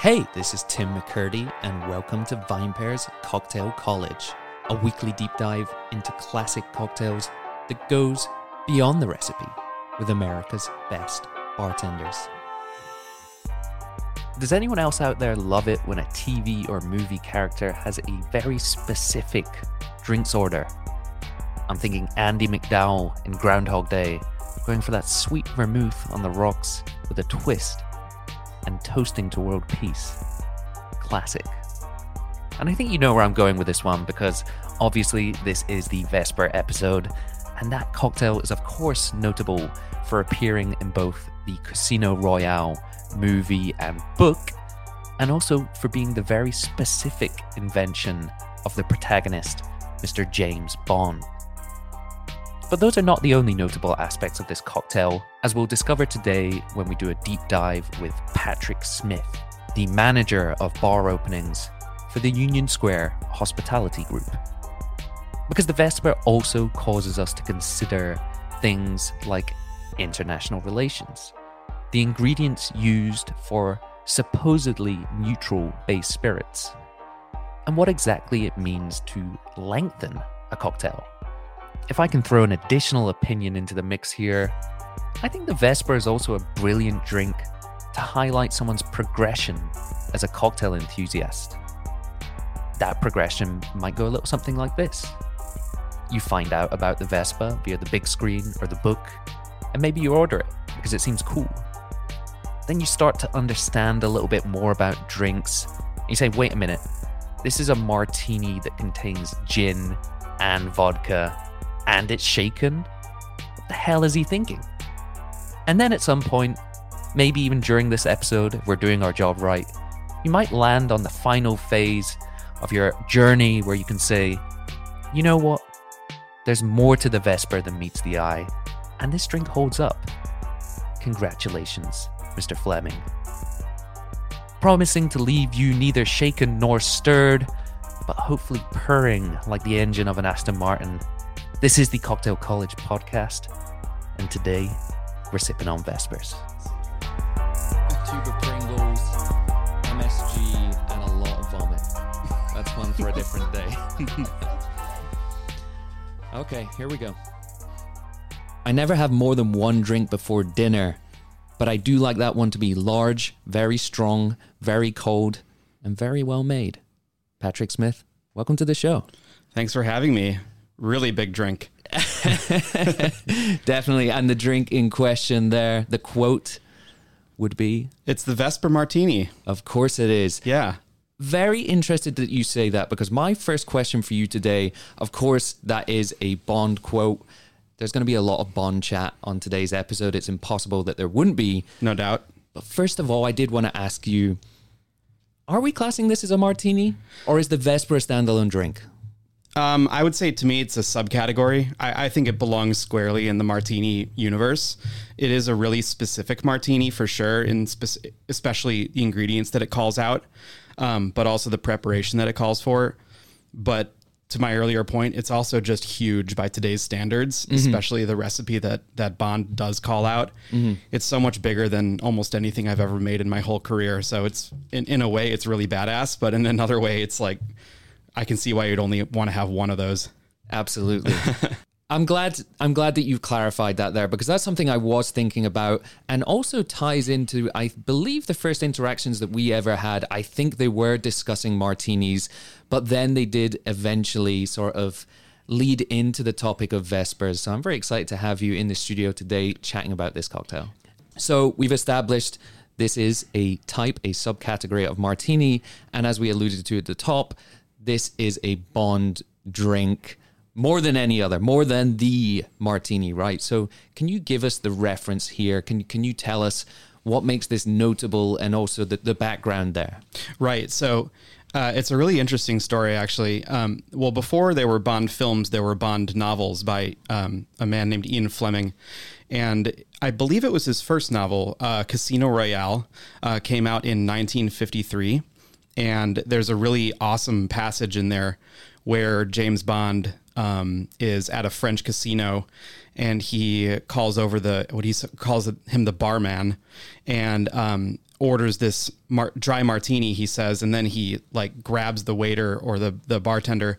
Hey, this is Tim McKirdy, and welcome to VinePair's Cocktail College, a weekly deep dive into classic cocktails that goes beyond the recipe with America's best bartenders. Does anyone else out there love it when a TV or movie character has a very specific drinks order? I'm thinking Andie MacDowell in Groundhog Day, going for that sweet vermouth on the rocks with a twist and toasting to world peace. Classic. And I think you know where I'm going with this one because obviously this is the Vesper episode, and that cocktail is, of course, notable for appearing in both the Casino Royale movie and book, and also for being the very specific invention of the protagonist, Mr. James Bond. But those are not the only notable aspects of this cocktail, as we'll discover today when we do a deep dive with Patrick Smith, the manager of bar openings for the Union Square Hospitality Group. Because the Vesper also causes us to consider things like international relations, the ingredients used for supposedly neutral base spirits, and what exactly it means to lengthen a cocktail. If I can throw an additional opinion into the mix here, I think the Vesper is also a brilliant drink to highlight someone's progression as a cocktail enthusiast. That progression might go a little something like this. You find out about the Vesper via the big screen or the book, and maybe you order it because it seems cool. Then you start to understand a little bit more about drinks. You say, wait a minute, this is a martini that contains gin and vodka, and it's shaken? What the hell is he thinking? And then at some point, maybe even during this episode, if we're doing our job right, you might land on the final phase of your journey where you can say, you know what? There's more to the Vesper than meets the eye, and this drink holds up. Congratulations, Mr. Fleming. Promising to leave you neither shaken nor stirred, but hopefully purring like the engine of an Aston Martin. This is the Cocktail College podcast, and today we're sipping on Vespers. A tube of Pringles, MSG, and a lot of vomit. That's one for a different day. okay, here we go. I never have more than one drink before dinner, but I do like that one to be large, very strong, very cold, and very well made. Patrick Smith, welcome to the show. Thanks for having me. Really big drink. Definitely. And the drink in question there, the quote would be It's the Vesper Martini. Of course it is. Yeah. Very interested that you say that because my first question for you today, of course, that is a Bond quote. There's going to be a lot of Bond chat on today's episode. It's impossible that there wouldn't be. No doubt. But first of all, I did want to ask you are we classing this as a martini or is the Vesper a standalone drink? Um, I would say to me, it's a subcategory. I, I think it belongs squarely in the martini universe. It is a really specific martini for sure, in spec- especially the ingredients that it calls out, um, but also the preparation that it calls for. But to my earlier point, it's also just huge by today's standards, especially the recipe that that Bond does call out. It's so much bigger than almost anything I've ever made in my whole career. So it's in, in a way, it's really badass, but in another way, it's like I can see why you'd only want to have one of those. Absolutely. I'm glad I'm glad that you've clarified that there because that's something I was thinking about and also ties into I believe the first interactions that we ever had I think they were discussing martinis but then they did eventually sort of lead into the topic of vespers so I'm very excited to have you in the studio today chatting about this cocktail. So we've established this is a type, a subcategory of martini. And as we alluded to at the top, this is a Bond drink more than any other, more than the martini, right? So can you give us the reference here? Can, can you tell us what makes this notable and also the, the background there? Right. So uh, it's a really interesting story, actually. Um, well, before there were Bond films, there were Bond novels by um, a man named Ian Fleming. And I believe it was his first novel, uh, Casino Royale, uh, came out in 1953. And there's a really awesome passage in there where James Bond um, is at a French casino and he calls over the what he calls him the barman and um, orders this mar- dry martini, he says, and then he like grabs the waiter or the the bartender,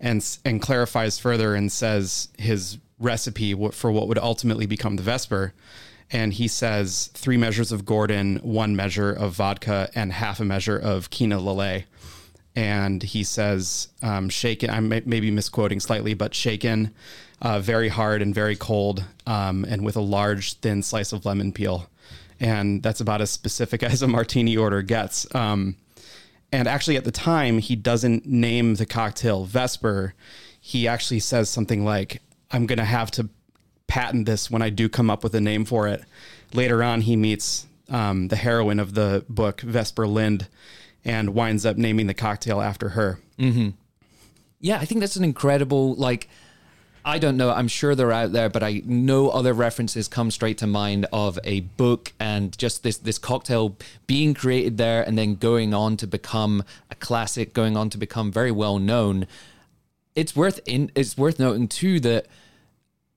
and and clarifies further and says his recipe for what would ultimately become the Vesper. And he says three measures of Gordon, one measure of vodka, and half a measure of Kina Lillet. And he says, um, shaken, I'm may- be misquoting slightly, but shaken, uh, very hard and very cold, um, and with a large, thin slice of lemon peel. And that's about as specific as a martini order gets. Um, and actually, at the time, he doesn't name the cocktail Vesper. He actually says something like, I'm going to have to patent this when I do come up with a name for it. Later on, he meets um, the heroine of the book, Vesper Lynd, and winds up naming the cocktail after her. Yeah, I think that's an incredible like I don't know, I'm sure they're out there, but I no other references come straight to mind of a book and just this this cocktail being created there and then going on to become a classic, going on to become very well known. It's worth in it's worth noting too that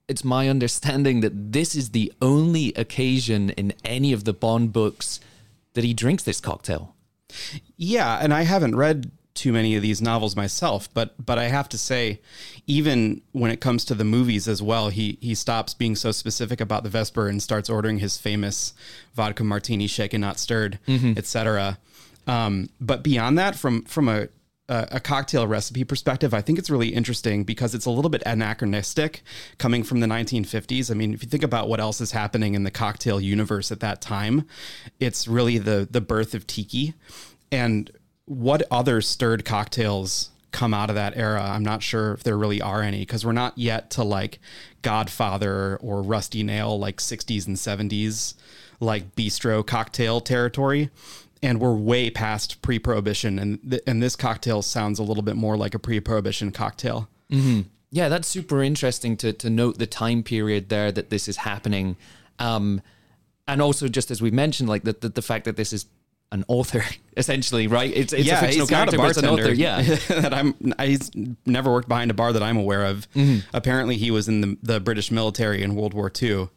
it's my understanding that this is the only occasion in any of the Bond books that he drinks this cocktail. Yeah, and I haven't read too many of these novels myself, but but I have to say, even when it comes to the movies as well, he he stops being so specific about the Vesper and starts ordering his famous vodka martini, shaken not stirred, etc. Um, but beyond that, from from a a cocktail recipe perspective, I think it's really interesting because it's a little bit anachronistic coming from the 1950s. I mean, if you think about what else is happening in the cocktail universe at that time, it's really the the birth of tiki and what other stirred cocktails come out of that era? I'm not sure if there really are any because we're not yet to like Godfather or Rusty Nail, like 60s and 70s, like bistro cocktail territory. And we're way past pre-prohibition, and th- and this cocktail sounds a little bit more like a pre-prohibition cocktail. Yeah, that's super interesting to to note the time period there that this is happening, um, and also just as we mentioned, like the, the the fact that this is an author essentially, right? It's it's a fictional character, a but it's an bartender. author. Yeah, that I'm. He's never worked behind a bar that I'm aware of. Mm-hmm. Apparently, he was in the, the British military in World War II,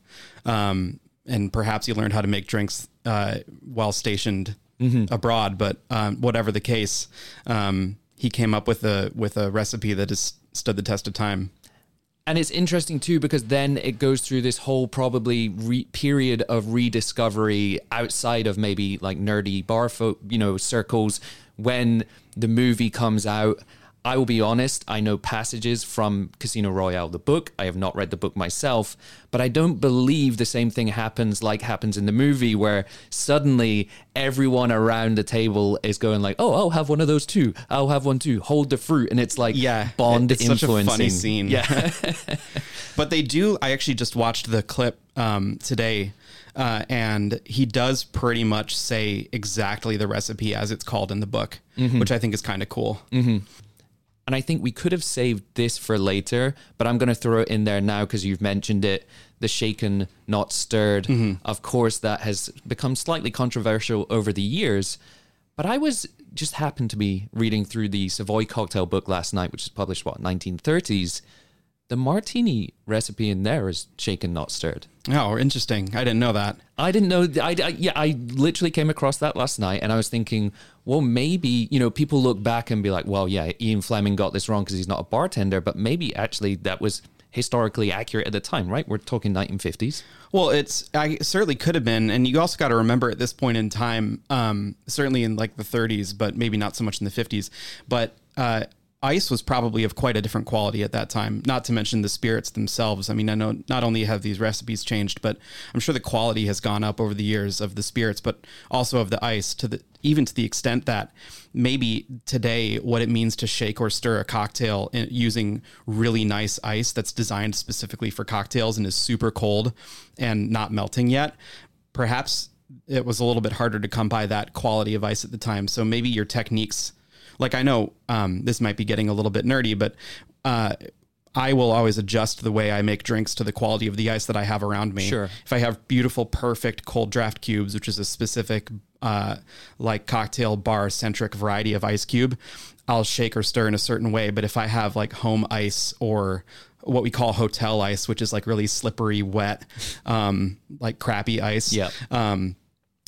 um, and perhaps he learned how to make drinks uh, while stationed Mm-hmm. abroad. But um, whatever the case, um, he came up with a with a recipe that has stood the test of time. and it's interesting too because then it goes through this whole probably re- period of rediscovery outside of maybe like nerdy bar folk, you know, circles when the movie comes out. I will be honest, I know passages from Casino Royale, the book. I have not read the book myself, but I don't believe the same thing happens like happens in the movie where suddenly everyone around the table is going like, "Oh, I'll have one of those too. I'll have one too. Hold the fruit." And it's like Yeah, Bond it's such a funny scene. Yeah. But they do. I actually just watched the clip um, today, uh, and he does pretty much say exactly the recipe as it's called in the book, Mm-hmm. which I think is kind of cool. And I think we could have saved this for later, but I'm going to throw it in there now because you've mentioned it. The shaken, not stirred. Mm-hmm. Of course, that has become slightly controversial over the years. But I was just happened to be reading through the Savoy cocktail book last night, which is published, what, 1930s. The martini recipe in there is shaken, not stirred. Oh, interesting. I didn't know that. I didn't know. I, I yeah, I literally came across that last night, and I was thinking, well, maybe you know, people look back and be like, well, yeah, Ian Fleming got this wrong because he's not a bartender, but maybe actually that was historically accurate at the time, right? We're talking 1950s. Well, it's I certainly could have been, and you also got to remember at this point in time, um, certainly in like the 30s, but maybe not so much in the 50s. But uh, ice was probably of quite a different quality at that time. Not to mention the spirits themselves. I mean, I know not only have these recipes changed, but I'm sure the quality has gone up over the years of the spirits, but also of the ice to the even to the extent that maybe today what it means to shake or stir a cocktail in, using really nice ice that's designed specifically for cocktails and is super cold and not melting yet perhaps it was a little bit harder to come by that quality of ice at the time so maybe your techniques like i know um, this might be getting a little bit nerdy but uh, I will always adjust the way I make drinks to the quality of the ice that I have around me. Sure. If I have beautiful, perfect Kold-Draft cubes, which is a specific, uh, like cocktail bar centric variety of ice cube, I'll shake or stir in a certain way. But if I have like home ice or what we call hotel ice, which is like really slippery, wet, um, like crappy ice, Yep. um,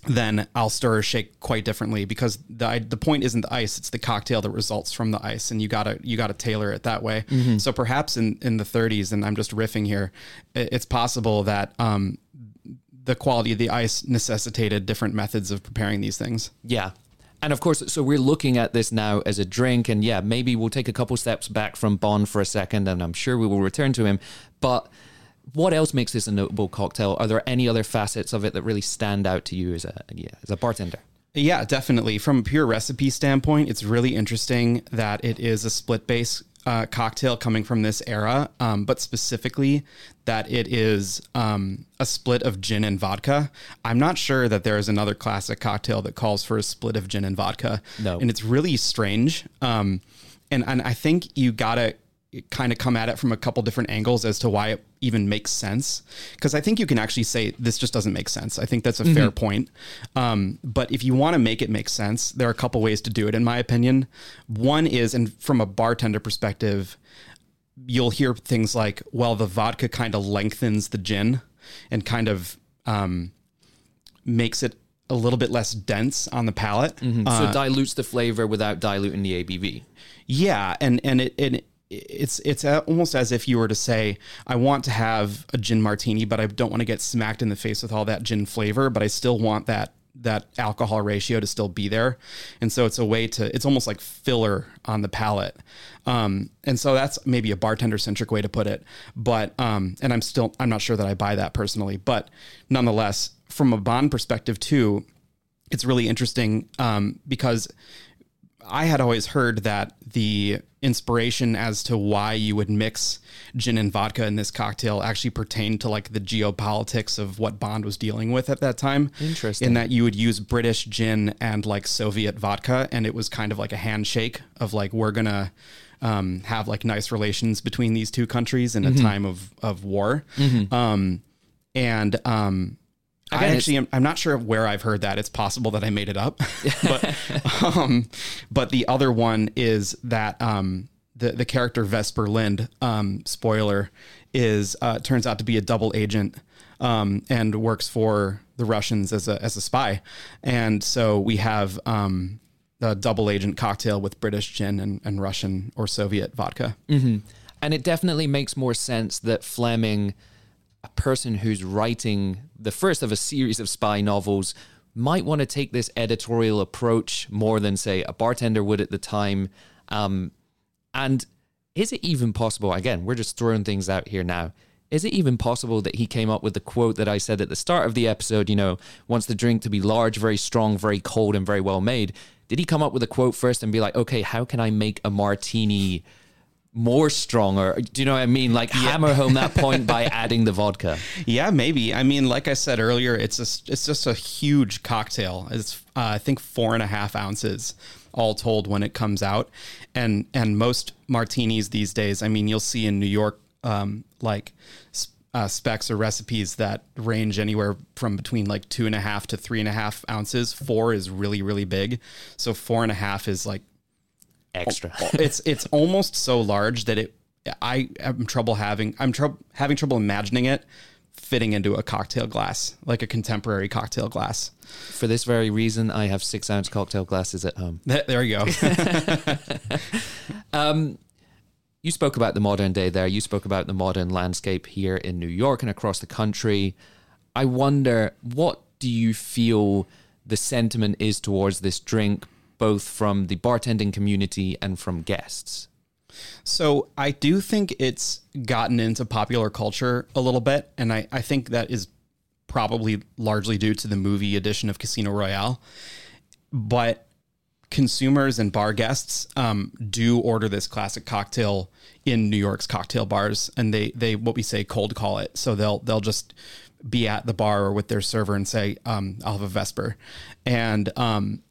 then I'll stir or shake quite differently because the the point isn't the ice; it's the cocktail that results from the ice, and you gotta you gotta tailor it that way. So perhaps in in the 30s, and I'm just riffing here, it's possible that um, the quality of the ice necessitated different methods of preparing these things. Yeah. And of course, so we're looking at this now as a drink. And yeah, maybe we'll take a couple steps back from Bond for a second, and I'm sure we will return to him. But what else makes this a notable cocktail? Are there any other facets of it that really stand out to you as a yeah, as a bartender? Yeah, definitely. From a pure recipe standpoint, it's really interesting that it is a split base uh, cocktail coming from this era, um, but specifically that it is um, a split of gin and vodka. I'm not sure that there is another classic cocktail that calls for a split of gin and vodka. No. And it's really strange. Um, and, and I think you gotta kind of come at it from a couple different angles as to why it even makes sense. Because I think you can actually say this just doesn't make sense. I think that's a fair point. Um, but if you want to make it make sense, there are a couple ways to do it, in my opinion. One is, and from a bartender perspective, you'll hear things like, well, the vodka kind of lengthens the gin and kind of um, makes it a little bit less dense on the palate. Uh, so dilutes the flavor without diluting the ABV. Yeah, and and it, it it's it's almost as if you were to say, I want to have a gin martini, but I don't want to get smacked in the face with all that gin flavor, but I still want that that alcohol ratio to still be there. And so it's a way to it's almost like filler on the palate. Um, and so that's maybe a bartender centric way to put it. But um, and I'm still I'm not sure that I buy that personally, but nonetheless, from a bond perspective too, it's really interesting um, because I had always heard that the inspiration as to why you would mix gin and vodka in this cocktail actually pertained to like the geopolitics of what Bond was dealing with at that time. Interesting. In that you would use British gin and like Soviet vodka, and it was kind of like a handshake of like we're gonna um, have like nice relations between these two countries in a time of of war. Um, and um, I actually am, I'm not sure where I've heard that. It's possible that I made it up, but um, but the other one is that um, the the character Vesper Lynd, um, spoiler, is uh, turns out to be a double agent um, and works for the Russians as a as a spy, and so we have um, a double agent cocktail with British gin and, and Russian or Soviet vodka. And it definitely makes more sense that Fleming, a person who's writing the first of a series of spy novels, might want to take this editorial approach more than, say, a bartender would at the time. Um, and is it even possible? Again, we're just throwing things out here now. Is it even possible that he came up with the quote that I said at the start of the episode? You know, wants the drink to be large, very strong, very cold, and very well made. Did he come up with a quote first and be like, okay, how can I make a martini more stronger? Do you know what I mean? Like hammer home that point by adding the vodka. Yeah, maybe. I mean, like I said earlier, it's a, it's just a huge cocktail. It's uh, I think four and a half ounces all told when it comes out, and and most martinis these days. I mean, you'll see in New York, um, like uh, specs or recipes that range anywhere from between like two and a half to three and a half ounces. Four is really really big, so four and a half is like Extra. it's it's almost so large that it I am trouble having I'm trouble having trouble imagining it fitting into a cocktail glass like a contemporary cocktail glass. For this very reason, I have six ounce cocktail glasses at home. There you go. um, You spoke about the modern day there. You spoke about the modern landscape here in New York and across the country. I wonder, what do you feel the sentiment is towards this drink, both from the bartending community and from guests? So I do think it's gotten into popular culture a little bit, and I, I think that is probably largely due to the movie edition of Casino Royale. But consumers and bar guests um, do order this classic cocktail in New York's cocktail bars, and they they what we say cold call it. So they'll they'll just be at the bar or with their server and say, um, "I'll have a Vesper," and um,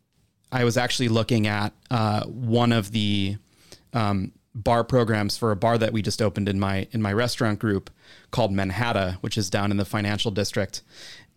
I was actually looking at uh, one of the um, bar programs for a bar that we just opened in my in my restaurant group called Manhattan, which is down in the financial district.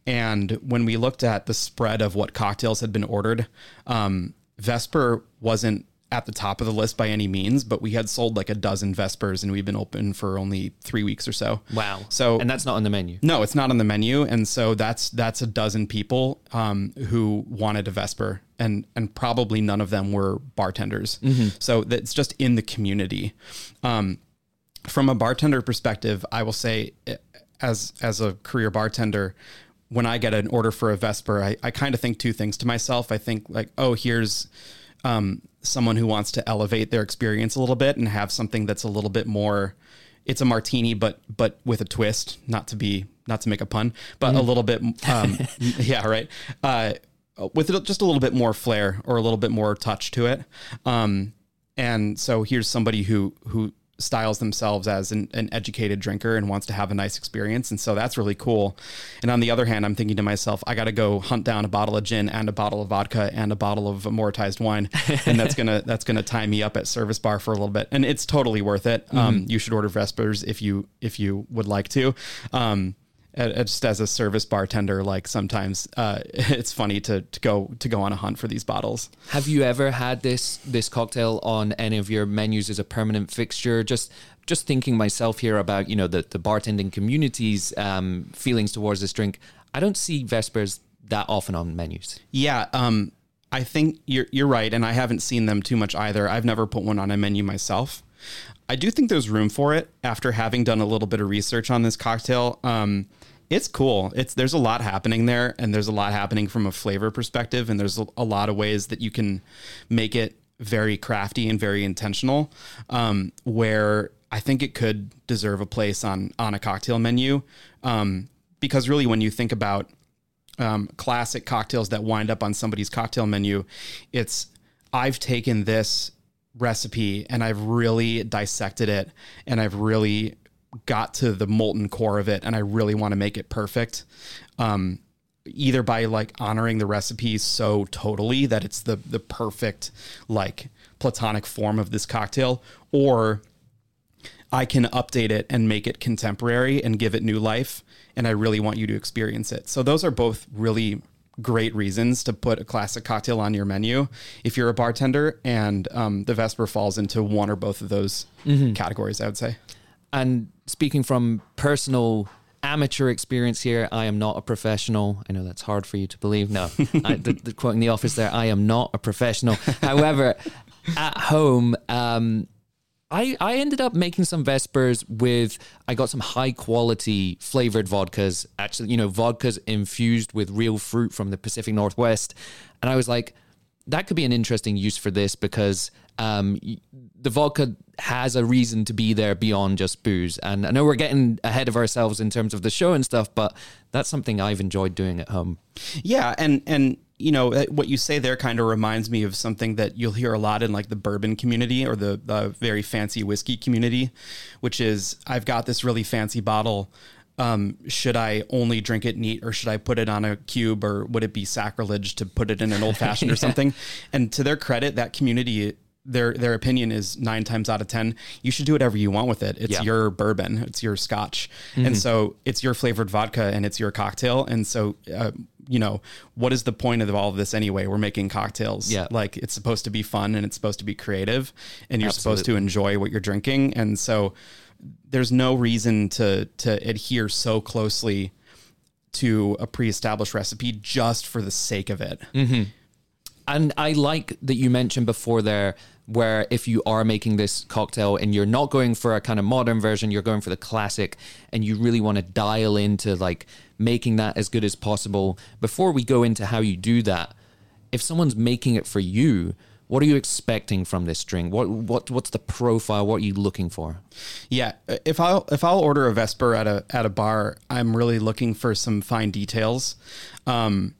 And when we looked at the spread of what cocktails had been ordered, um, Vesper wasn't at the top of the list by any means, but we had sold like a dozen Vespers and we've been open for only three weeks or so. Wow. So and that's not on the menu. no, it's not on the menu, and so that's that's a dozen people um, who wanted a Vesper, and and probably none of them were bartenders. So that's just in the community. Um, from a bartender perspective, I will say, eh, as as a career bartender, when I get an order for a Vesper, I, I kind of think two things to myself. I think like, oh, here's um, someone who wants to elevate their experience a little bit and have something that's a little bit more. It's a martini, but but with a twist. Not to be not to make a pun, but a little bit. Um, yeah, right. Uh, with just a little bit more flair or a little bit more touch to it. Um, and so here's somebody who who styles themselves as an, an educated drinker and wants to have a nice experience. And so that's really cool. And on the other hand i'm thinking to myself i got to go hunt down a bottle of gin and a bottle of vodka and a bottle of aromatized wine. And that's gonna that's gonna tie me up at service bar for a little bit. And it's totally worth it. Um, you should order vespers if you if you would like to. Um, uh, uh, just as a service bartender, like sometimes uh, it's funny to, to go to go on a hunt for these bottles. Have you ever had this this cocktail on any of your menus as a permanent fixture? Just just thinking myself here about you know the the bartending community's um, feelings towards this drink. I don't see Vespers that often on menus. Yeah, um, I think you're you're right, and I haven't seen them too much either. I've never put one on a menu myself. I do think there's room for it after having done a little bit of research on this cocktail. Um, it's cool. It's there's a lot happening there, and there's a lot happening from a flavor perspective, and there's a, lot of ways that you can make it very crafty and very intentional. Um, where I think it could deserve a place on on a cocktail menu, um, because really, when you think about um, classic cocktails that wind up on somebody's cocktail menu, it's I've taken this recipe and I've really dissected it and I've really got to the molten core of it and I really want to make it perfect. Um, either by like honoring the recipe so totally that it's the the perfect like platonic form of this cocktail or I can update it and make it contemporary and give it new life and I really want you to experience it. So those are both really great reasons to put a classic cocktail on your menu if you're a bartender and um, the Vesper falls into one or both of those categories I would say. And speaking from personal amateur experience here, I am not a professional. I know that's hard for you to believe. No, I, the, the quoting the office there, I am not a professional. However, at home, um, I, I ended up making some Vespers with, I got some high quality flavored vodkas, actually, you know, vodkas infused with real fruit from the Pacific Northwest. And I was like, that could be an interesting use for this because um, the vodka has a reason to be there beyond just booze. And I know we're getting ahead of ourselves in terms of the show and stuff, but that's something I've enjoyed doing at home. Yeah, and and you know uh, what you say there kind of reminds me of something that you'll hear a lot in like the bourbon community or the, the very fancy whiskey community, which is I've got this really fancy bottle. Um, should I only drink it neat or should I put it on a cube or would it be sacrilege to put it in an old fashioned or something? And to their credit, that community their their opinion is nine times out of ten you should do whatever you want with it. It's Yeah. your bourbon. It's your scotch. And so it's your flavored vodka and it's your cocktail. And so uh, you know what is the point of all of this anyway? We're making cocktails. Yeah. like it's supposed to be fun and it's supposed to be creative and you're supposed to enjoy what you're drinking. And so there's no reason to to adhere so closely to a pre-established recipe just for the sake of it And I like that you mentioned before there, where if you are making this cocktail and you're not going for a kind of modern version, you're going for the classic, and you really want to dial into like making that as good as possible. Before we go into how you do that, if someone's making it for you, what are you expecting from this drink? What what what's the profile? What are you looking for? Yeah, if I'll if I'll order a Vesper at a at a bar, I'm really looking for some fine details. Um,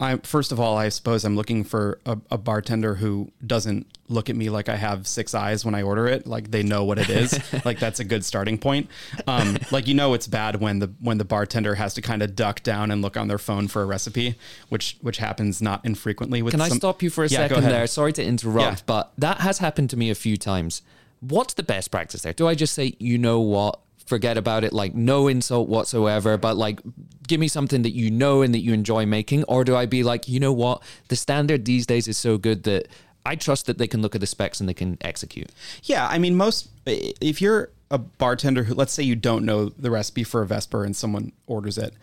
I first of all, I suppose I'm looking for a, a bartender who doesn't look at me like I have six eyes when I order it. Like they know what it is. like that's a good starting point. Um, like you know, it's bad when the when the bartender has to kind of duck down and look on their phone for a recipe, which which happens not infrequently with. Can I stop you for a Yeah, second there? Sorry to interrupt, Yeah. but that has happened to me a few times. What's the best practice there? Do I just say, you know what, forget about it, like no insult whatsoever, but like give me something that you know and that you enjoy making? Or do I be like, you know what, the standard these days is so good that I trust that they can look at the specs and they can execute. Yeah, I mean, most if you're a bartender who, let's say, you don't know the recipe for a Vesper and someone orders it,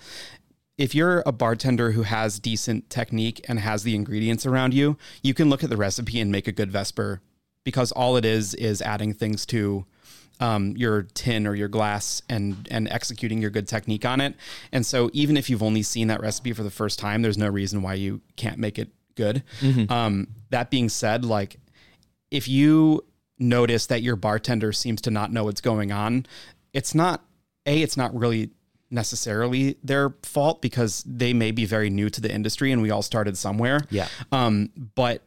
if you're a bartender who has decent technique and has the ingredients around you, you can look at the recipe and make a good Vesper because all it is is adding things to um, your tin or your glass and and executing your good technique on it. And so even if you've only seen that recipe for the first time, there's no reason why you can't make it good. Um, that being said, like if you notice that your bartender seems to not know what's going on, it's not a it's not really necessarily their fault because they may be very new to the industry and we all started somewhere. Yeah. Um, but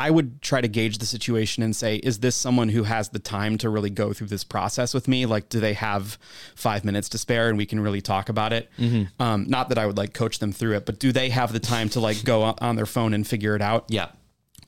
I would try to gauge the situation and say, is this someone who has the time to really go through this process with me? Like, do they have five minutes to spare and we can really talk about it? Um, not that I would like coach them through it, but do they have the time to like go on their phone and figure it out? Yeah.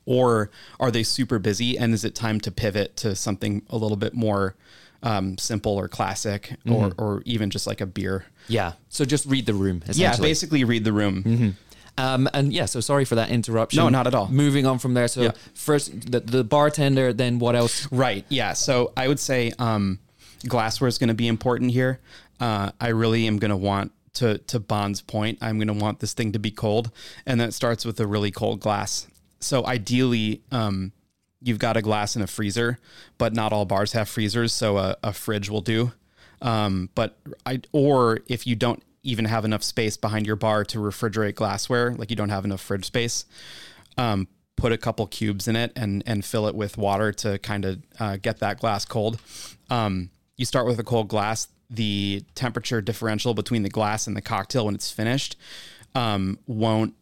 Or are they super busy and is it time to pivot to something a little bit more um, simple or classic or, or even just like a beer? Yeah. So just read the room. Yeah, basically read the room. Um, and yeah, so sorry for that interruption. No, not at all. Moving on from there. So Yeah. first the, the bartender, then what else? Right. Yeah. So I would say um, glassware is going to be important here. Uh, I really am going to want to to Bond's point. I'm going to want this thing to be cold, and that starts with a really cold glass. So ideally, um, you've got a glass in a freezer, but not all bars have freezers, so a, a fridge will do. Um, but I or if you don't even have enough space behind your bar to refrigerate glassware, like you don't have enough fridge space, um, put a couple cubes in it and and fill it with water to kind of uh, get that glass cold. Um, you start with a cold glass. The temperature differential between the glass and the cocktail when it's finished um, won't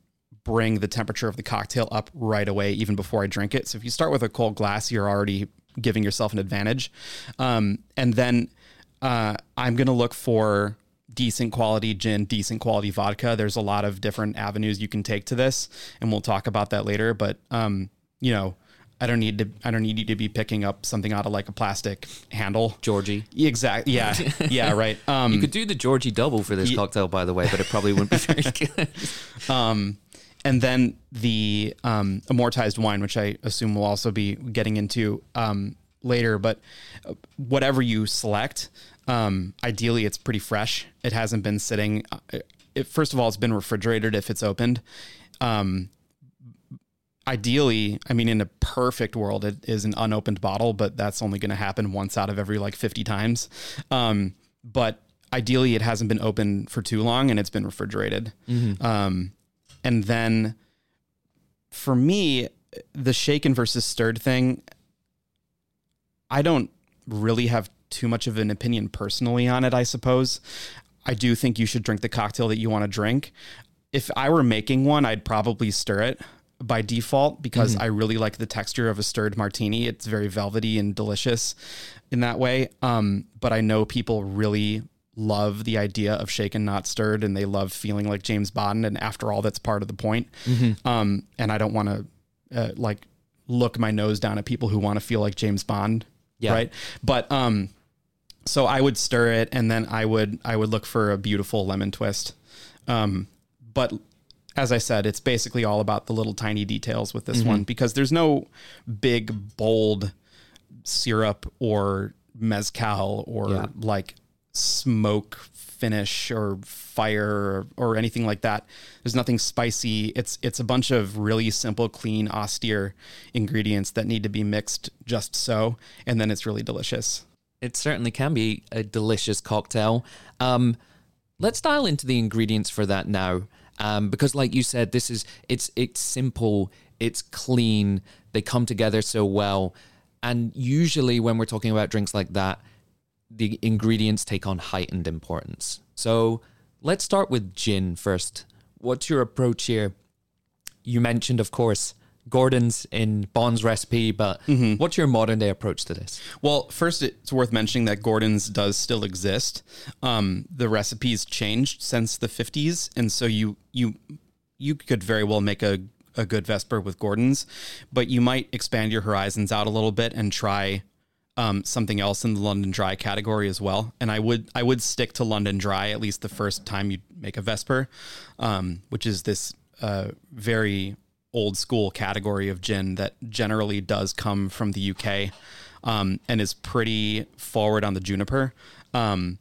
bring the temperature of the cocktail up right away, even before I drink it. So if you start with a cold glass, you're already giving yourself an advantage. Um, and then uh, I'm going to look for decent quality gin, decent quality vodka. There's a lot of different avenues you can take to this, and we'll talk about that later. But um, you know, I don't need to. I don't need you to be picking up something out of like a plastic handle. Georgi. Exactly. Yeah. Yeah. Right. Um, You could do the Georgi double for this cocktail, by the way, but it probably wouldn't be very good. Um, and then the um, aromatized wine, which I assume we'll also be getting into um, later. But uh, whatever you select, um, ideally it's pretty fresh. It hasn't been sitting. uh, It, first of all, it's been refrigerated if it's opened. Um, ideally, I mean, in a perfect world, it is an unopened bottle, but that's only going to happen once out of every like 50 times. Um, but ideally, it hasn't been open for too long and it's been refrigerated. Um, and then for me, the shaken versus stirred thing, I don't really have too much of an opinion personally on it, I suppose. I do think you should drink the cocktail that you want to drink. If I were making one, I'd probably stir it by default because I really like the texture of a stirred martini. It's very velvety and delicious in that way. Um, but I know people really love the idea of shaken not stirred and they love feeling like James Bond and after all that's part of the point. Um, and I don't want to uh, like look my nose down at people who want to feel like James Bond, Yeah. right? But um so I would stir it and then I would I would look for a beautiful lemon twist. Um but as I said, it's basically all about the little tiny details with this one because there's no big bold syrup or mezcal or Yeah. like smoke finish or fire or, or anything like that. There's nothing spicy. It's it's a bunch of really simple, clean, austere ingredients that need to be mixed just so, and then it's really delicious. It certainly can be a delicious cocktail. Um, let's dial into the ingredients for that now, um, because, like you said, this is it's it's simple, it's clean, they come together so well, and usually when we're talking about drinks like that, the ingredients take on heightened importance. So let's start with gin first. What's your approach here? You mentioned, of course, Gordon's in Bond's recipe, but what's your modern day approach to this? Well, first, it's worth mentioning that Gordon's does still exist. Um, the recipes changed since the 50s, and so you you you could very well make a a good Vesper with Gordon's, but you might expand your horizons out a little bit and try um, something else in the London Dry category as well. And I would I would stick to London Dry at least the first time you make a Vesper, um, which is this uh, very old school category of gin that generally does come from the UK um, and is pretty forward on the juniper um,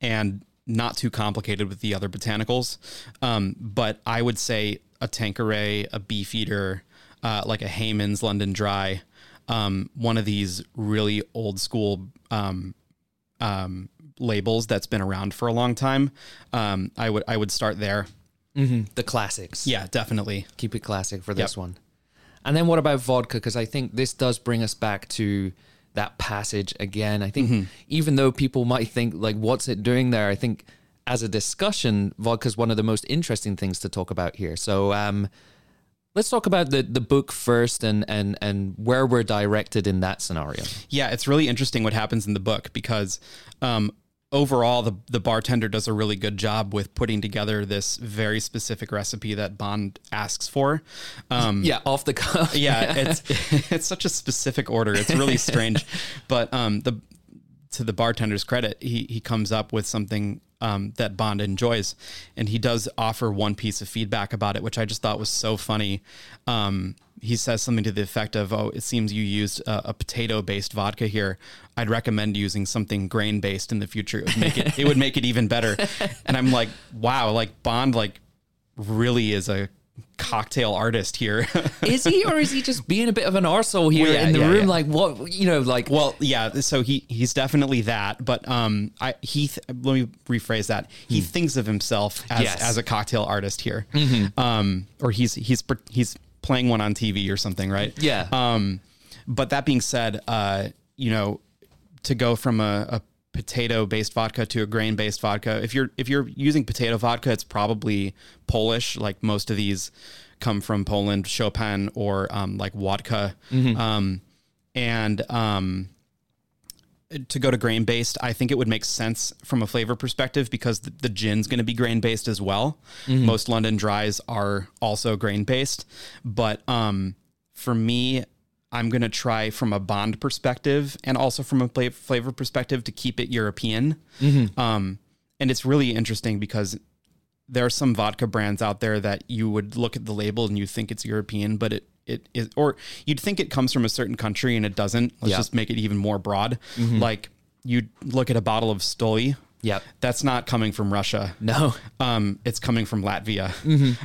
and not too complicated with the other botanicals. Um, but I would say a Tanqueray, a Beefeater, uh, like a Hayman's London Dry, um, one of these really old school um, um, labels that's been around for a long time. I would I would start there. The classics. Yeah, definitely. Keep it classic for this Yep. one. And then what about vodka? Because I think this does bring us back to that passage again. I think even though people might think like, what's it doing there? I think as a discussion, vodka is one of the most interesting things to talk about here. So um, let's talk about the the book first and and and where we're directed in that scenario. Yeah, it's really interesting what happens in the book because um, overall, the the bartender does a really good job with putting together this very specific recipe that Bond asks for. Um, Yeah, off the cuff. yeah, it's it's such a specific order. It's really strange, but um, the to the bartender's credit, he he comes up with something um, that Bond enjoys, and he does offer one piece of feedback about it, which I just thought was so funny. Um, he says something to the effect of, "Oh, it seems you used a, a potato-based vodka here. I'd recommend using something grain-based in the future. It would make it it would make it even better." And I'm like, "Wow!" Like Bond, like really is a cocktail artist here. is he or is he just being a bit of an arsehole here Well, yeah, in the yeah, room? yeah. Like what you know, like Well, yeah. So he he's definitely that, but um, I he th- let me rephrase that. He thinks of himself as, Yes. as a cocktail artist here, um, or he's he's he's playing one on TV or something, right? Yeah. Um, but that being said, uh, you know, to go from a, a potato based vodka to a grain based vodka, if you're if you're using potato vodka, it's probably Polish. Like most of these come from Poland, Chopin or um, like Wodka, um, and um, to go to grain based, I think it would make sense from a flavor perspective because the, the gin's going to be grain based as well. Most London dries are also grain based, but um, for me, I'm going to try from a bond perspective and also from a fla- flavor perspective to keep it European. Um, and it's really interesting because there are some vodka brands out there that you would look at the label and you think it's European, but it it is, or you'd think it comes from a certain country and it doesn't. Let's Yeah. just make it even more broad. Like you look at a bottle of Stoli. Yep. That's not coming from Russia. no. Um, it's coming from Latvia.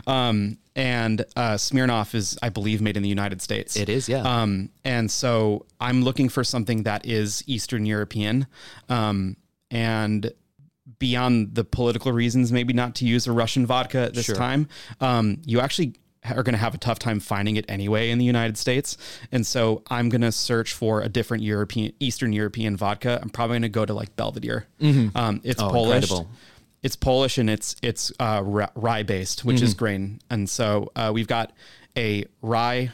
Um, and uh, Smirnoff is, I believe, made in the United States. It is, yeah. Um, and so I'm looking for something that is Eastern European. Um, and beyond the political reasons, maybe not to use a Russian vodka at this Sure. time, um, you actually are going to have a tough time finding it anyway in the United States. And so I'm going to search for a different European, Eastern European vodka. I'm probably going to go to like Belvedere. Um, it's Oh, Polish. incredible. It's Polish and it's it's uh, rye based, which is grain. And so uh, we've got a rye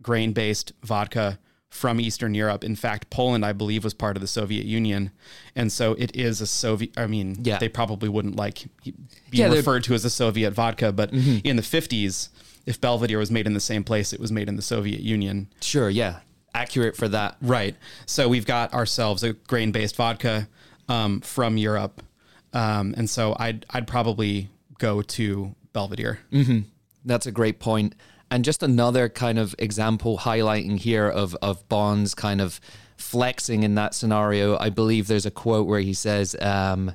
grain based vodka from Eastern Europe. In fact, Poland, I believe, was part of the Soviet Union, and so it is a Soviet. I mean, Yeah. they probably wouldn't like be Yeah, referred to as a Soviet vodka, but in the fifties, if Belvedere was made in the same place, it was made in the Soviet Union. Sure, yeah. Accurate for that. Right. So we've got ourselves a grain based vodka um, from Europe, um, and so I'd I'd probably go to Belvedere. That's a great point. And just another kind of example highlighting here of of Bond's kind of flexing in that scenario. I believe there's a quote where he says, um,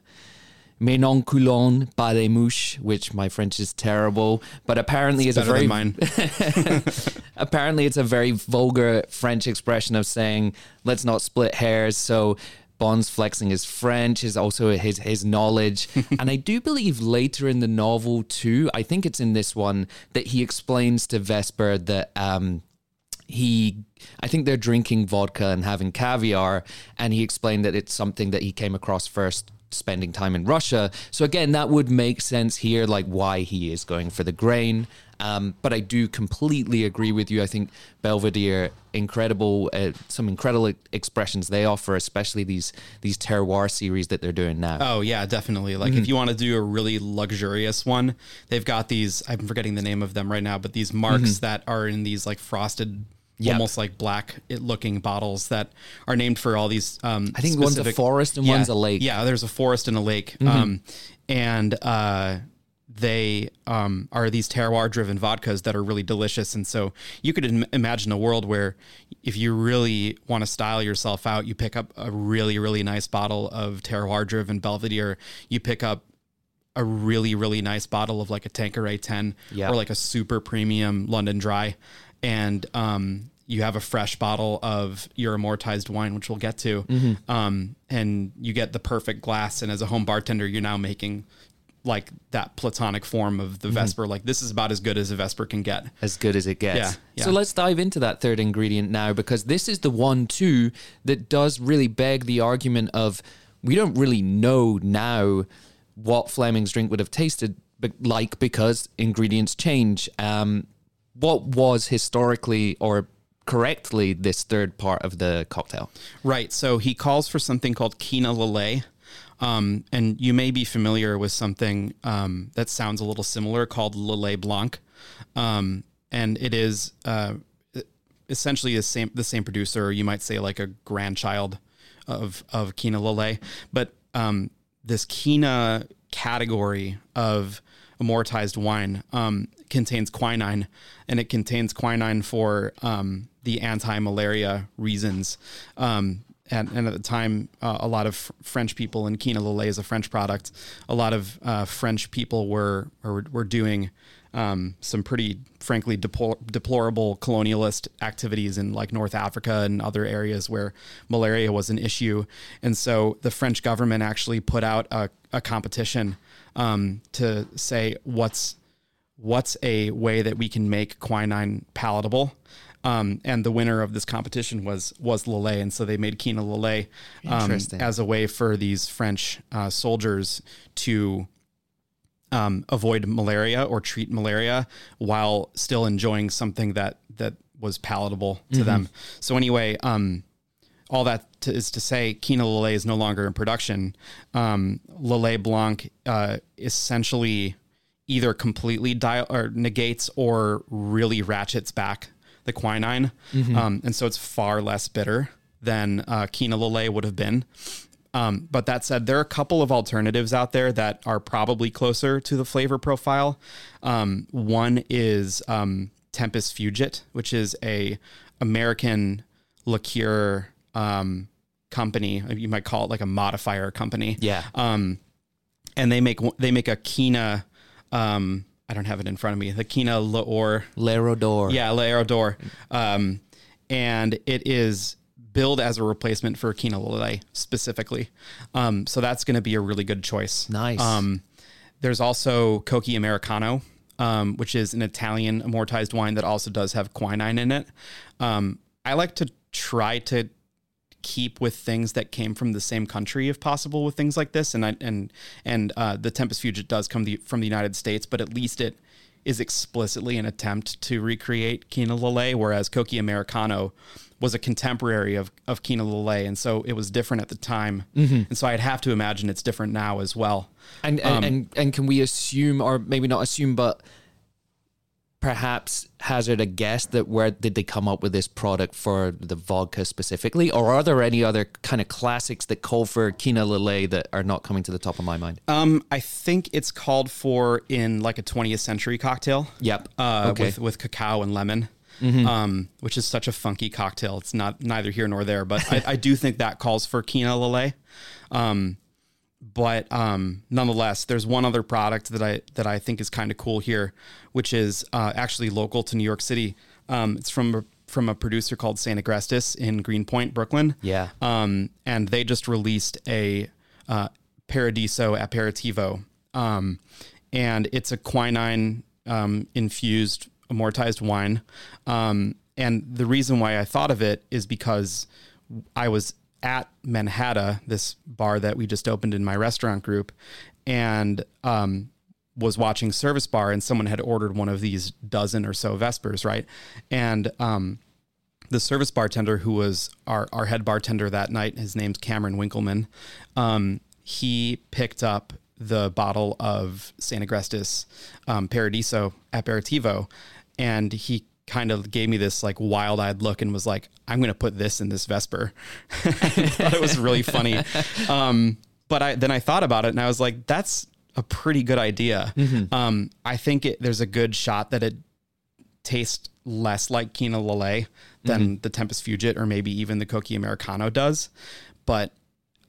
"Mais non coulon pas les mouches," which my French is terrible, but apparently is a very apparently it's a very vulgar French expression of saying let's not split hairs. So Bond's flexing his French, is also his his knowledge, and I do believe later in the novel too. I think it's in this one that he explains to Vesper that. Um, he i think they're drinking vodka and having caviar and he explained that it's something that he came across first spending time in russia so again that would make sense here like why he is going for the grain um, but i do completely agree with you i think belvedere incredible uh, some incredible expressions they offer especially these these terroir series that they're doing now Oh yeah, definitely. Like Mm-hmm. if you want to do a really luxurious one, they've got these. I'm forgetting the name of them right now, but these marks that are in these like frosted. Mm-hmm. Yep. Almost like black looking bottles that are named for all these. Um, I think one's a forest and Yeah, one's a lake. Mm-hmm. Yeah, there's a forest and a lake. Um, and uh, they um, are these terroir driven vodkas that are really delicious. And so you could Im- imagine a world where if you really want to style yourself out, you pick up a really, really nice bottle of terroir driven Belvedere. You pick up a really, really nice bottle of like a Tanqueray 10 Yeah. or like a super premium London Dry. And um, you have a fresh bottle of your aromatized wine, which we'll get to. Um, and you get the perfect glass. And as a home bartender, you're now making like that platonic form of the Vesper. Like this is about as good as a Vesper can get. as good as it gets. Yeah, yeah. So let's dive into that third ingredient now because this is the one too that does really beg the argument of we don't really know now what Fleming's drink would have tasted like because ingredients change. Um, what was historically or correctly this third part of the cocktail? Right. So he calls for something called Kina Lillet. Um, and you may be familiar with something um, that sounds a little similar called Lillet Blanc. Um, and it is uh, essentially the same the same producer. You might say like a grandchild of of Kina Lillet, but um, this Kina category of aromatized wine um, contains quinine, and it contains quinine for um, the anti-malaria reasons. Um, and, and at the time, uh, a lot of French people, and Lillet is a French product. A lot of uh, French people were were, were doing um, some pretty, frankly, deplor- deplorable colonialist activities in like North Africa and other areas where malaria was an issue. And so the French government actually put out a, a competition um, to say what's what's a way that we can make quinine palatable. Um, and the winner of this competition was was Lillet, and so they made Kina Lillet um, as a way for these French uh, soldiers to um, avoid malaria or treat malaria while still enjoying something that that was palatable to them. So anyway, um, all that to, is to say, Kina Lillet is no longer in production. Um, Lillet Blanc uh, essentially either completely dial or negates or really ratchets back the quinine, um, and so it's far less bitter than uh, Kina would have been. Um, but that said, there are a couple of alternatives out there that are probably closer to the flavor profile. Um, one is um, Tempus Fugit, which is a American liqueur um, company. You might call it like a modifier company. Yeah. Um, and they make they make a Kina Um, I don't have it in front of me. The Kina L'Or. L'Aero d'Or. Yeah, L'Aero d'Or. Um, and it is billed as a replacement for Kina Lillet specifically. Um, so that's going to be a really good choice. Nice. Um, there's also Cocchi Americano, um, which is an Italian aromatized wine that also does have quinine in it. Um, I like to try to keep with things that came from the same country if possible with things like this. And I, and and uh, the Tempus Fugit does come the, from the United States but at least it is explicitly an attempt to recreate Kina Lillet whereas Cocchi Americano was a contemporary of, of Kina Lillet and so it was different at the time. And so I'd have to imagine it's different now as well. And and, and and can we assume, or maybe not assume, but perhaps hazard a guess that where did they come up with this product for the vodka specifically, or are there any other kind of classics that call for Kina Lillet that are not coming to the top of my mind? Um, I think it's called for in like a 20th century cocktail. Yep. Uh, Okay. with with cacao and lemon, um, which is such a funky cocktail. It's not neither here nor there, but I, I do think that calls for Kina Lillet. Um, but um, nonetheless, there's one other product that I that I think is kind of cool here, which is uh, actually local to New York City. Um, it's from a, from a producer called St. Agrestis in Greenpoint, Brooklyn. Yeah. Um, and they just released a uh, Paradiso Aperitivo, um, and it's a quinine um, infused aromatized wine. Um, and the reason why I thought of it is because I was at Manhattan, this bar that we just opened in my restaurant group, and um, was watching Service Bar, and someone had ordered one of these dozen or so Vespers, right? And um, the service bartender who was our, our head bartender that night, his name's Cameron Winkleman. Um, he picked up the bottle of St. Agrestis um, Paradiso Aperitivo, and he kind of gave me this like wild eyed look and was like, I'm going to put this in this Vesper. I thought it was really funny. Um, but I, then I thought about it and I was like, that's a pretty good idea. Um, I think it, there's a good shot that it tastes less like Kina Lillet than the Tempus Fugit or maybe even the Cocchi Americano does. But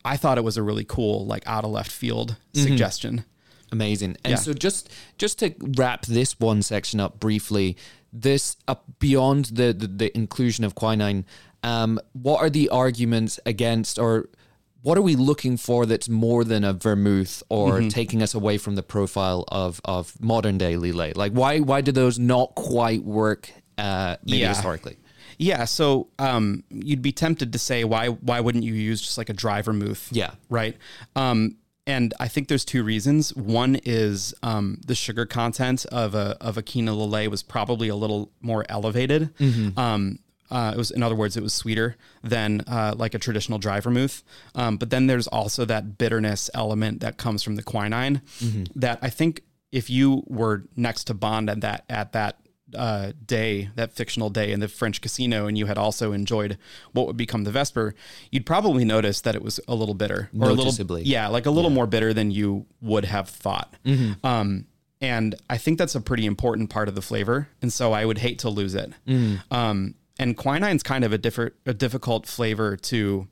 I thought it was a really cool, like out of left field suggestion. Amazing. And Yeah. so just just to wrap this one section up briefly, this beyond the, the the inclusion of quinine, um, what are the arguments against or what are we looking for that's more than a vermouth or Mm-hmm. taking us away from the profile of of modern day Lillet? Like why why do those not quite work uh, maybe Yeah. historically? Yeah, so um, you'd be tempted to say why why wouldn't you use just like a dry vermouth? Yeah. right. Um, and I think there's two reasons. One is um, the sugar content of a of a Kina Lillet was probably a little more elevated. Um, uh, it was, in other words, it was sweeter than uh, like a traditional dry vermouth. Um, but then there's also that bitterness element that comes from the quinine. That I think if you were next to Bond at that at that uh, day, that fictional day in the French casino, and you had also enjoyed what would become the Vesper, you'd probably notice that it was a little bitter, or a Noticeably. little, yeah, like a little more bitter than you would have thought. Um, and I think that's a pretty important part of the flavor, and so I would hate to lose it. Um, and quinine's kind of a different, a difficult flavor to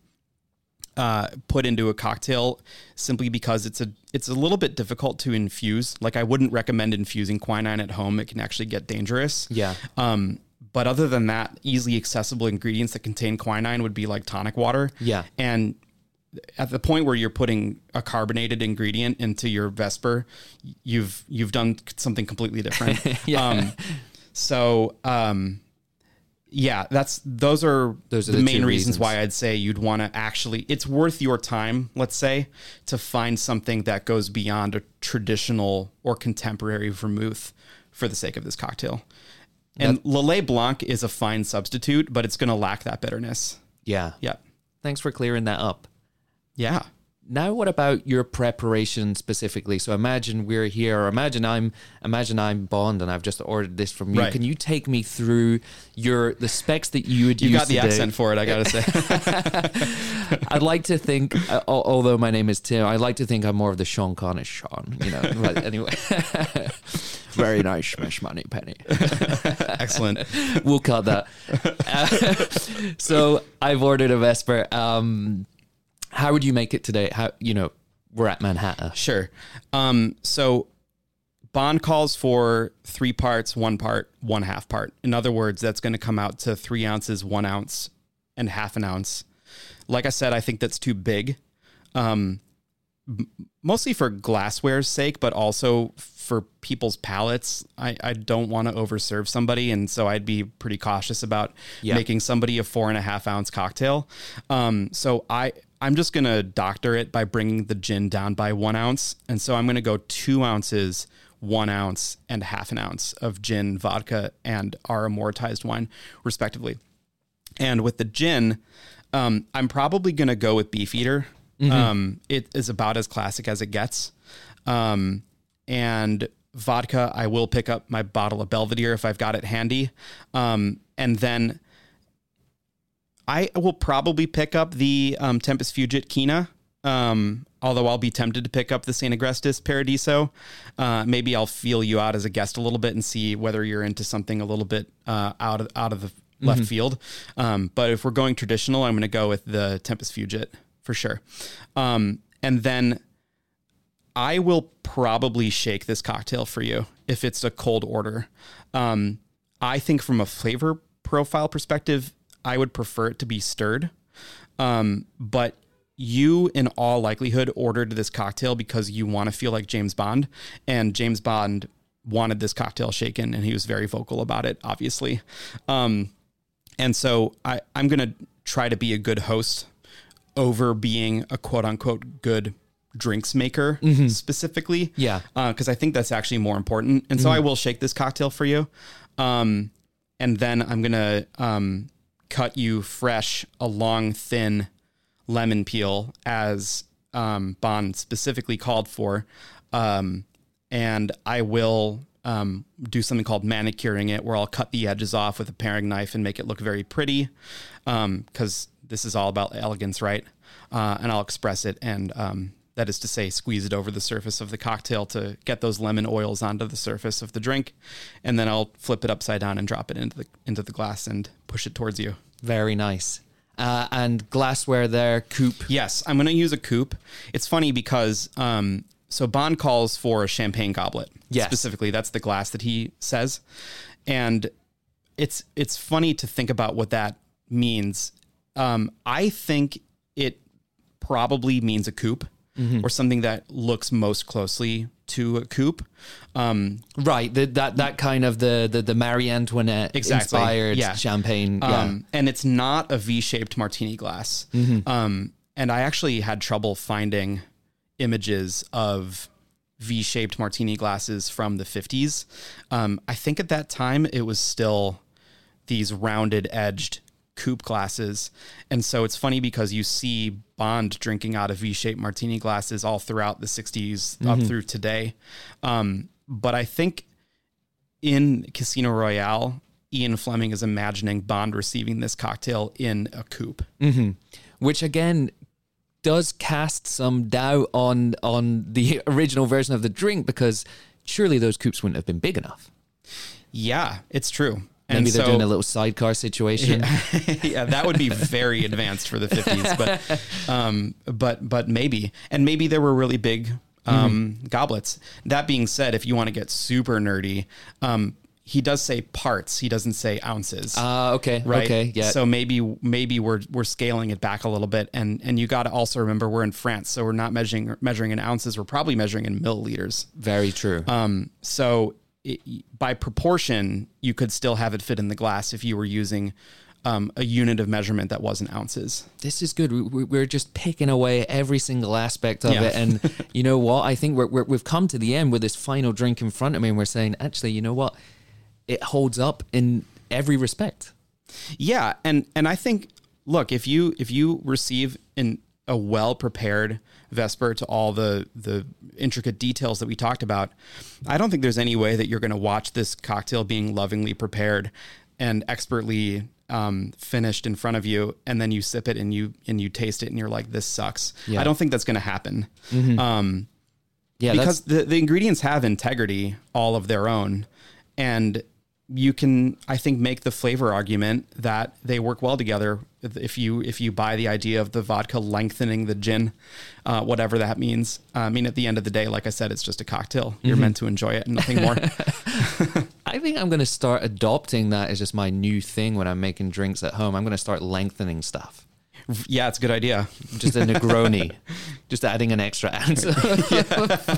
uh, put into a cocktail simply because it's a it's a little bit difficult to infuse. Like I wouldn't recommend infusing quinine at home; it can actually get dangerous. Yeah. Um, but other than that, easily accessible ingredients that contain quinine would be like tonic water. Yeah. And at the point where you're putting a carbonated ingredient into your Vesper, you've you've done something completely different. Yeah. Um, so um, yeah, that's those are Those are the, the main reasons reasons. why I'd say you'd want to actually. It's worth your time, let's say, to find something that goes beyond a traditional or contemporary vermouth for the sake of this cocktail. And Lillet Blanc is a fine substitute, but it's going to lack that bitterness. Yeah. Yeah. Thanks for clearing that up. Yeah. Now, what about your preparation specifically? So imagine we're here, or imagine I'm imagine I'm Bond, and I've just ordered this from you. Right. Can you take me through your the specs that you would You use got the today? accent for it, I got to say. I'd like to think, uh, although my name is Tim, I'd like to think I'm more of the Sean Connery Sean. You know, but anyway. Very nice, Smash Moneypenny. Excellent. we'll cut that. Uh, so I've ordered a Vesper. Um, how would you make it today? How you know we're at Manhattan. Sure. Um, so bond calls for three parts, one part, one half part. In other words, that's going to come out to three ounces, one ounce, and half an ounce. Like I said, I think that's too big. Um, mostly for glassware's sake, but also for people's palates. I, I don't want to overserve somebody, and so I'd be pretty cautious about Yeah. making somebody a four and a half ounce cocktail. Um, so I I'm just gonna doctor it by bringing the gin down by one ounce, and so I'm gonna go two ounces, one ounce, and half an ounce of gin, vodka, and our aromatized wine, respectively. And with the gin, um, I'm probably going to go with Beefeater. Um, it is about as classic as it gets. Um, and vodka, I will pick up my bottle of Belvedere if I've got it handy. Um, and then I will probably pick up the um, Tempus Fugit Kina. Um, although I'll be tempted to pick up the St. Agrestis Paradiso. Uh, maybe I'll feel you out as a guest a little bit and see whether you're into something a little bit uh, out of out of the left field. Um, but if we're going traditional, I'm going to go with the Tempus Fugit for sure. Um, and then I will probably shake this cocktail for you if it's a cold order. Um, I think from a flavor profile perspective, I would prefer it to be stirred. Um, but you, in all likelihood, ordered this cocktail because you want to feel like James Bond, and James Bond wanted this cocktail shaken, and he was very vocal about it, obviously. Um, and so I, I'm going to try to be a good host over being a quote unquote good drinks maker specifically. Yeah. Because I think that's actually more important. And so I will shake this cocktail for you. Um, and then I'm going to um, cut you fresh a long, thin lemon peel as um, Bond specifically called for. Um, and I will um, do something called manicuring it, where I'll cut the edges off with a paring knife and make it look very pretty. Because this is all about elegance, right? Uh, and I'll express it, and um, That is to say, squeeze it over the surface of the cocktail to get those lemon oils onto the surface of the drink, and then I'll flip it upside down and drop it into the into the glass and push it towards you. Very nice. Uh, and glassware there, coupe. Yes, I'm going to use a coupe. It's funny because um, so Bond calls for a champagne goblet. Yes. specifically, that's the glass that he says, and it's it's funny to think about what that means. Um, I think it probably means a coupe or something that looks most closely to a coupe. Um, Right, the, that that kind of the the, the Marie Antoinette Exactly, inspired yeah. champagne. yeah. Um, and it's not a V-shaped martini glass. Um, and I actually had trouble finding images of V-shaped martini glasses from the 50s. Um, I think at that time it was still these rounded edged coupe glasses. And so it's funny because you see Bond drinking out of V-shaped martini glasses all throughout the 60s up through today. Um, but I think in Casino Royale, Ian Fleming is imagining Bond receiving this cocktail in a coupe. which again does cast some doubt on on the original version of the drink because surely those coupes wouldn't have been big enough. Yeah, it's true. Maybe they're so- doing a little sidecar situation. yeah, that would be very advanced for the 50s, but um, but but maybe, and maybe there were really big um, goblets. That being said, if you want to get super nerdy, um, he does say parts. He doesn't say ounces. Ah, okay, right. okay, yeah. So maybe maybe we're we're scaling it back a little bit, and and you got to also remember we're in France, so we're not measuring measuring in ounces. We're probably measuring in milliliters. Very true. Um, so it, by proportion, you could still have it fit in the glass if you were using um, a unit of measurement that wasn't ounces. this is good. We- we- We're just picking away every single aspect of Yeah. it, and you know what? I think we're, we're, we've come to the end with this final drink in front of me, and we're saying, actually, you know what? It holds up in every respect. Yeah, and and I think look if you if you receive in a well prepared Vesper to all the the intricate details that we talked about, I don't think there's any way that you're going to watch this cocktail being lovingly prepared and expertly um, finished in front of you, and then you sip it and you and you taste it and you're like, this sucks. Yeah. I don't think that's going to happen. Um, Yeah, because the, the ingredients have integrity all of their own and you can i think make the flavor argument that they work well together if you if you buy the idea of the vodka lengthening the gin uh, whatever that means i mean at the end of the day like i said it's just a cocktail you're Mm-hmm. meant to enjoy it and nothing more I think I'm going to start adopting that as just my new thing when I'm making drinks at home. I'm going to start lengthening stuff. Yeah it's a good idea Just a Negroni, just adding an extra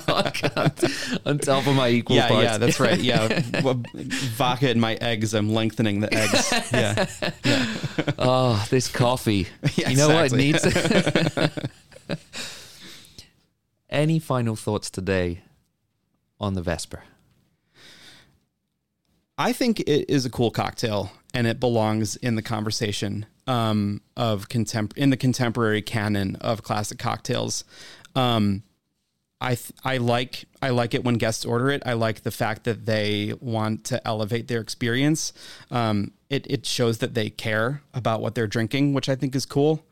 vodka on top of my equal yeah parts. yeah that's right yeah vodka in my eggs i'm lengthening the eggs yeah yeah. Oh, this coffee. Yeah, you know what it needs? Any final thoughts today on the Vesper? I think it is a cool cocktail and it belongs in the conversation um, of contem- in the contemporary canon of classic cocktails. Um, I th- I like I like it when guests order it. I like the fact that they want to elevate their experience. Um, it it shows that they care about what they're drinking, which I think is cool.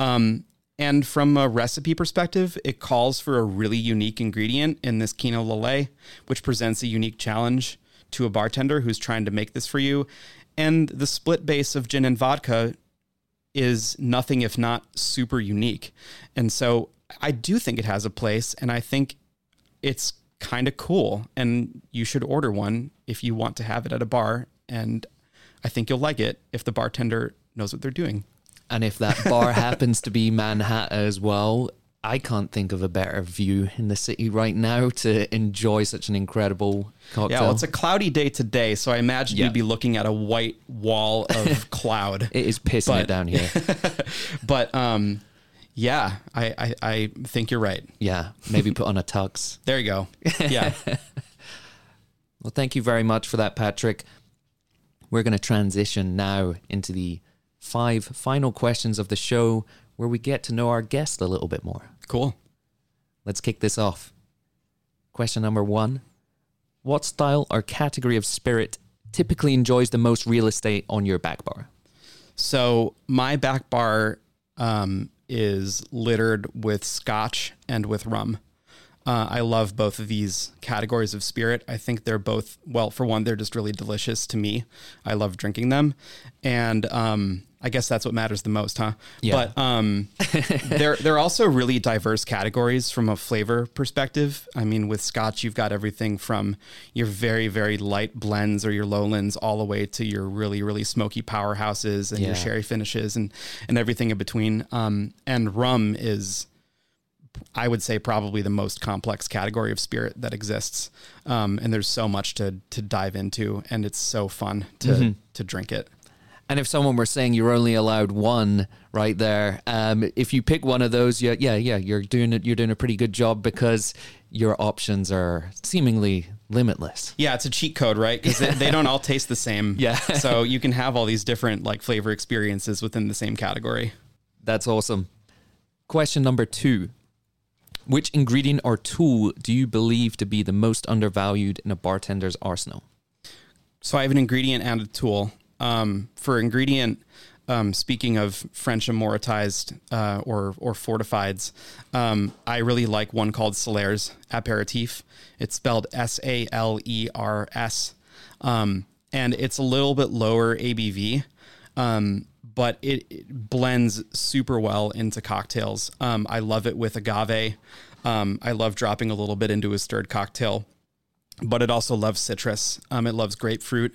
Um, and from a recipe perspective, it calls for a really unique ingredient in this Kina Lillet, which presents a unique challenge to a bartender who's trying to make this for you. And the split base of gin and vodka is nothing if not super unique. And so I do think it has a place, and I think it's kind of cool. And you should order one if you want to have it at a bar. And I think you'll like it if the bartender knows what they're doing. And if that bar happens to be Manhattan as well, I can't think of a better view in the city right now to enjoy such an incredible cocktail. Yeah, well, it's a cloudy day today, so I imagine Yeah. you'd be looking at a white wall of cloud. it is pissing but- it down here. But um, yeah, I, I I think you're right. Yeah, maybe put on a tux. There you go. Yeah, Well, thank you very much for that, Patrick. We're going to transition now into the five final questions of the show where we get to know our guest a little bit more. cool. Let's kick this off. Question number one What style or category of spirit typically enjoys the most real estate on your back bar? So my back bar um, is littered with scotch and with rum. Uh, I love both of these categories of spirit. I think they're both, well, for one, they're just really delicious to me. I love drinking them. And um, I guess that's what matters the most, huh? Yeah. But um, they're, they're also really diverse categories from a flavor perspective. I mean, with scotch, you've got everything from your very, very light blends or your lowlands all the way to your really, really smoky powerhouses and your sherry finishes and, and everything in between. Um, and rum is I would say probably the most complex category of spirit that exists. Um, and there's so much to to dive into, and it's so fun to to drink it. And if someone were saying you're only allowed one right there, um, if you pick one of those, yeah, yeah, yeah, you're doing it. You're doing a pretty good job because your options are seemingly limitless. Yeah, it's a cheat code, right? Because they, they don't all taste the same. Yeah. so you can have all these different like flavor experiences within the same category. That's awesome. Question number two: Which ingredient or tool do you believe to be the most undervalued in a bartender's arsenal? So I have an ingredient and a tool. Um, for ingredient, um, speaking of French aromatized uh, or or fortifieds, um, I really like one called Salers Aperitif. It's spelled S A L E R S, um, and it's a little bit lower ABV, um, but it, it blends super well into cocktails. Um, I love it with agave. I love dropping a little bit into a stirred cocktail but it also loves citrus. It loves grapefruit.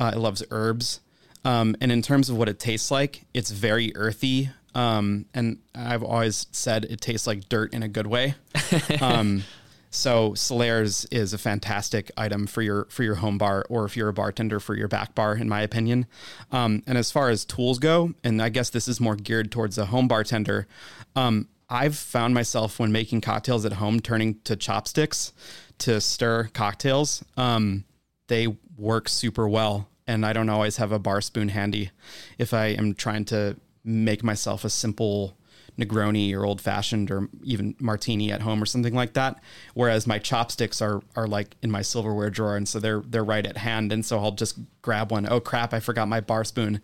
Uh, it loves herbs. Um, and in terms of what it tastes like, it's very earthy. Um, and I've always said it tastes like dirt in a good way. Um, so Salers is a fantastic item for your for your home bar, or if you're a bartender for your back bar, in my opinion. Um, and as far as tools go, and I guess this is more geared towards a home bartender. Um, I've found myself when making cocktails at home turning to chopsticks to stir cocktails. Um, they work super well, and I don't always have a bar spoon handy if I am trying to make myself a simple Negroni or old fashioned or even martini at home or something like that. Whereas my chopsticks are are like in my silverware drawer, and so they're they're right at hand, and so I'll just grab one. Oh crap! I forgot my bar spoon.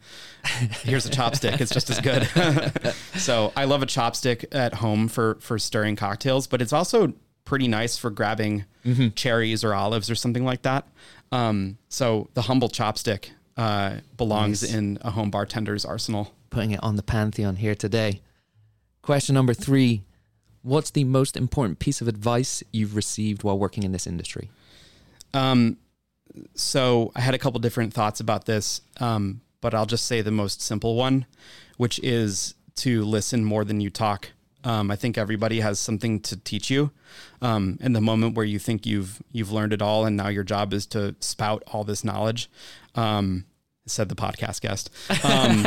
Here's a chopstick. It's just as good. so I love a chopstick at home for for stirring cocktails, but it's also pretty nice for grabbing cherries or olives or something like that. Um, so the humble chopstick uh, belongs Nice. in a home bartender's arsenal. Putting it on the pantheon here today. Question number three: What's the most important piece of advice you've received while working in this industry? Um, so I had a couple different thoughts about this, um, but I'll just say the most simple one, which is to listen more than you talk. Um, I think everybody has something to teach you. Um, and the moment where you think you've you've learned it all, and now your job is to spout all this knowledge, um, said the podcast guest. Um,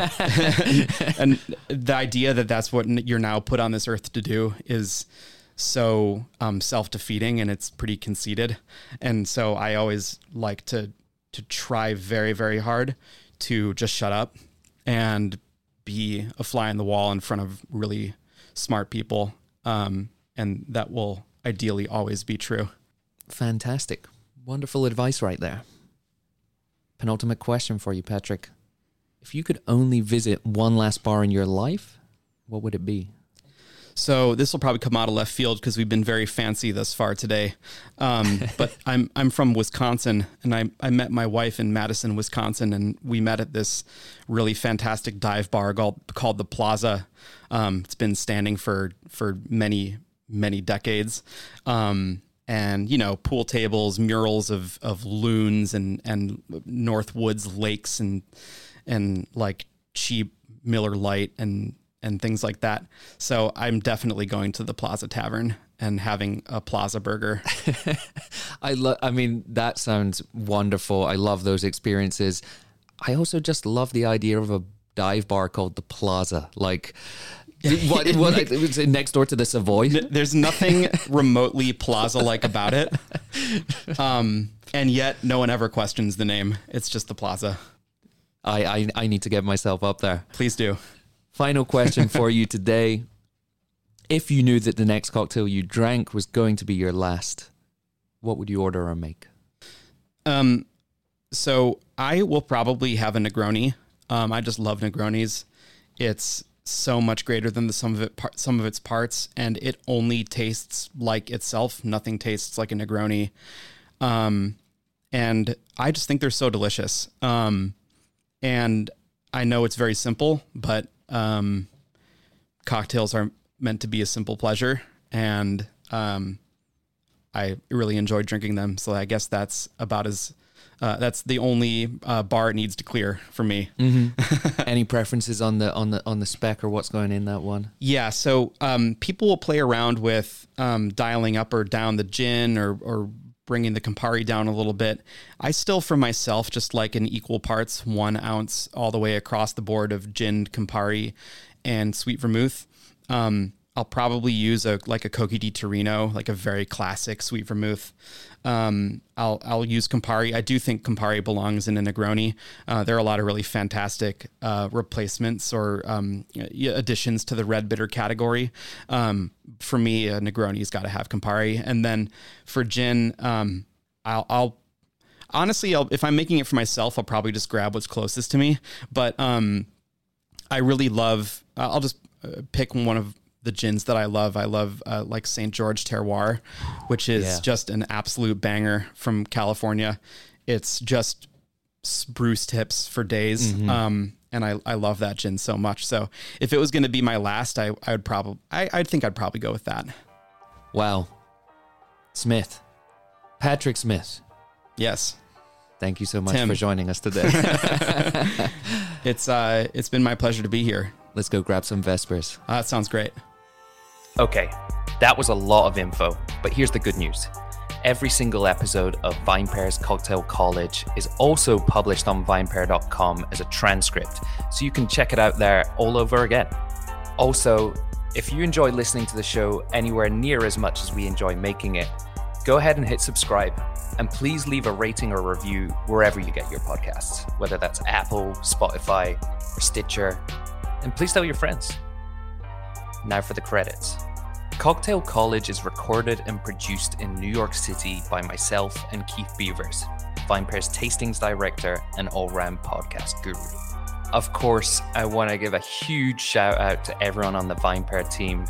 and the idea that that's what you're now put on this earth to do is so um, self-defeating and it's pretty conceited and so i always like to to try very very hard to just shut up and be a fly on the wall in front of really smart people um, and that will ideally always be true Fantastic. Wonderful advice right there. Penultimate question for you, Patrick. If you could only visit one last bar in your life, what would it be? So this will probably come out of left field because we've been very fancy thus far today. Um, but I'm I'm from Wisconsin, and I I met my wife in Madison, Wisconsin, and we met at this really fantastic dive bar called called the Plaza. Um, it's been standing for for many many decades. Um, and you know pool tables, murals of of loons and and North Woods lakes and and like cheap Miller Lite and and things like that. So I'm definitely going to the Plaza Tavern and having a Plaza burger. I love. I mean, that sounds wonderful. I love those experiences. I also just love the idea of a dive bar called the Plaza. Like, what? what it was next door to the Savoy. There's nothing remotely Plaza like about it. Um, and yet no one ever questions the name. It's just the Plaza. I, I I need to get myself up there. Please do. Final question for you today. If you knew that the next cocktail you drank was going to be your last, what would you order or make? Um, so I will probably have a Negroni. Um, I just love Negronis. It's so much greater than the sum of it par- some of its parts, and it only tastes like itself. Nothing tastes like a Negroni, um, and I just think they're so delicious. Um, and I know it's very simple, but um, cocktails are meant to be a simple pleasure, and um, I really enjoy drinking them. So I guess that's about as uh, that's the only uh, bar it needs to clear for me. Mm-hmm. Any preferences on the on the on the spec or what's going in that one? Yeah, so um, people will play around with um, dialing up or down the gin or or bringing the Campari down a little bit. I still, for myself, just like in equal parts, one ounce all the way across the board of gin, Campari, and sweet vermouth. Um, I'll probably use a like a Cocchi di Torino, like a very classic sweet vermouth. Um, I'll I'll use Campari. I do think Campari belongs in a Negroni. Uh, there are a lot of really fantastic uh, replacements or um, additions to the red bitter category. Um, for me, a Negroni's got to have Campari, and then for gin, um, I'll, I'll honestly, I'll, if I'm making it for myself, I'll probably just grab what's closest to me. But um, I really love. I'll just uh, pick one of the gins that I love. I love uh, like St. George Terroir, which is yeah. just an absolute banger from California. It's just spruce tips for days. Mm-hmm. Um, and I, I love that gin so much. So if it was going to be my last, I, I would probably, I, I think I'd probably go with that. Wow. Smith, Patrick Smith. Yes. Thank you so much Tim. for joining us today. it's, uh, it's been my pleasure to be here. Let's go grab some Vespers. Uh, that sounds great. Okay, that was a lot of info, but here's the good news. Every single episode of VinePair's Cocktail College is also published on vinepair.com as a transcript, so you can check it out there all over again. Also, if you enjoy listening to the show anywhere near as much as we enjoy making it, go ahead and hit subscribe. And please leave a rating or review wherever you get your podcasts, whether that's Apple, Spotify, or Stitcher. And please tell your friends. Now for the credits. Cocktail College is recorded and produced in New York City by myself and Keith Beavers, VinePair's tastings director and all round podcast guru. Of course, I want to give a huge shout out to everyone on the VinePair team.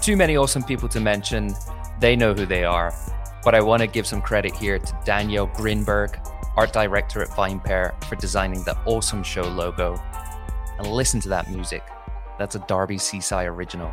Too many awesome people to mention, they know who they are. But I want to give some credit here to Danielle Grinberg, art director at VinePair, for designing the awesome show logo. And listen to that music. That's a Darby Seaside original.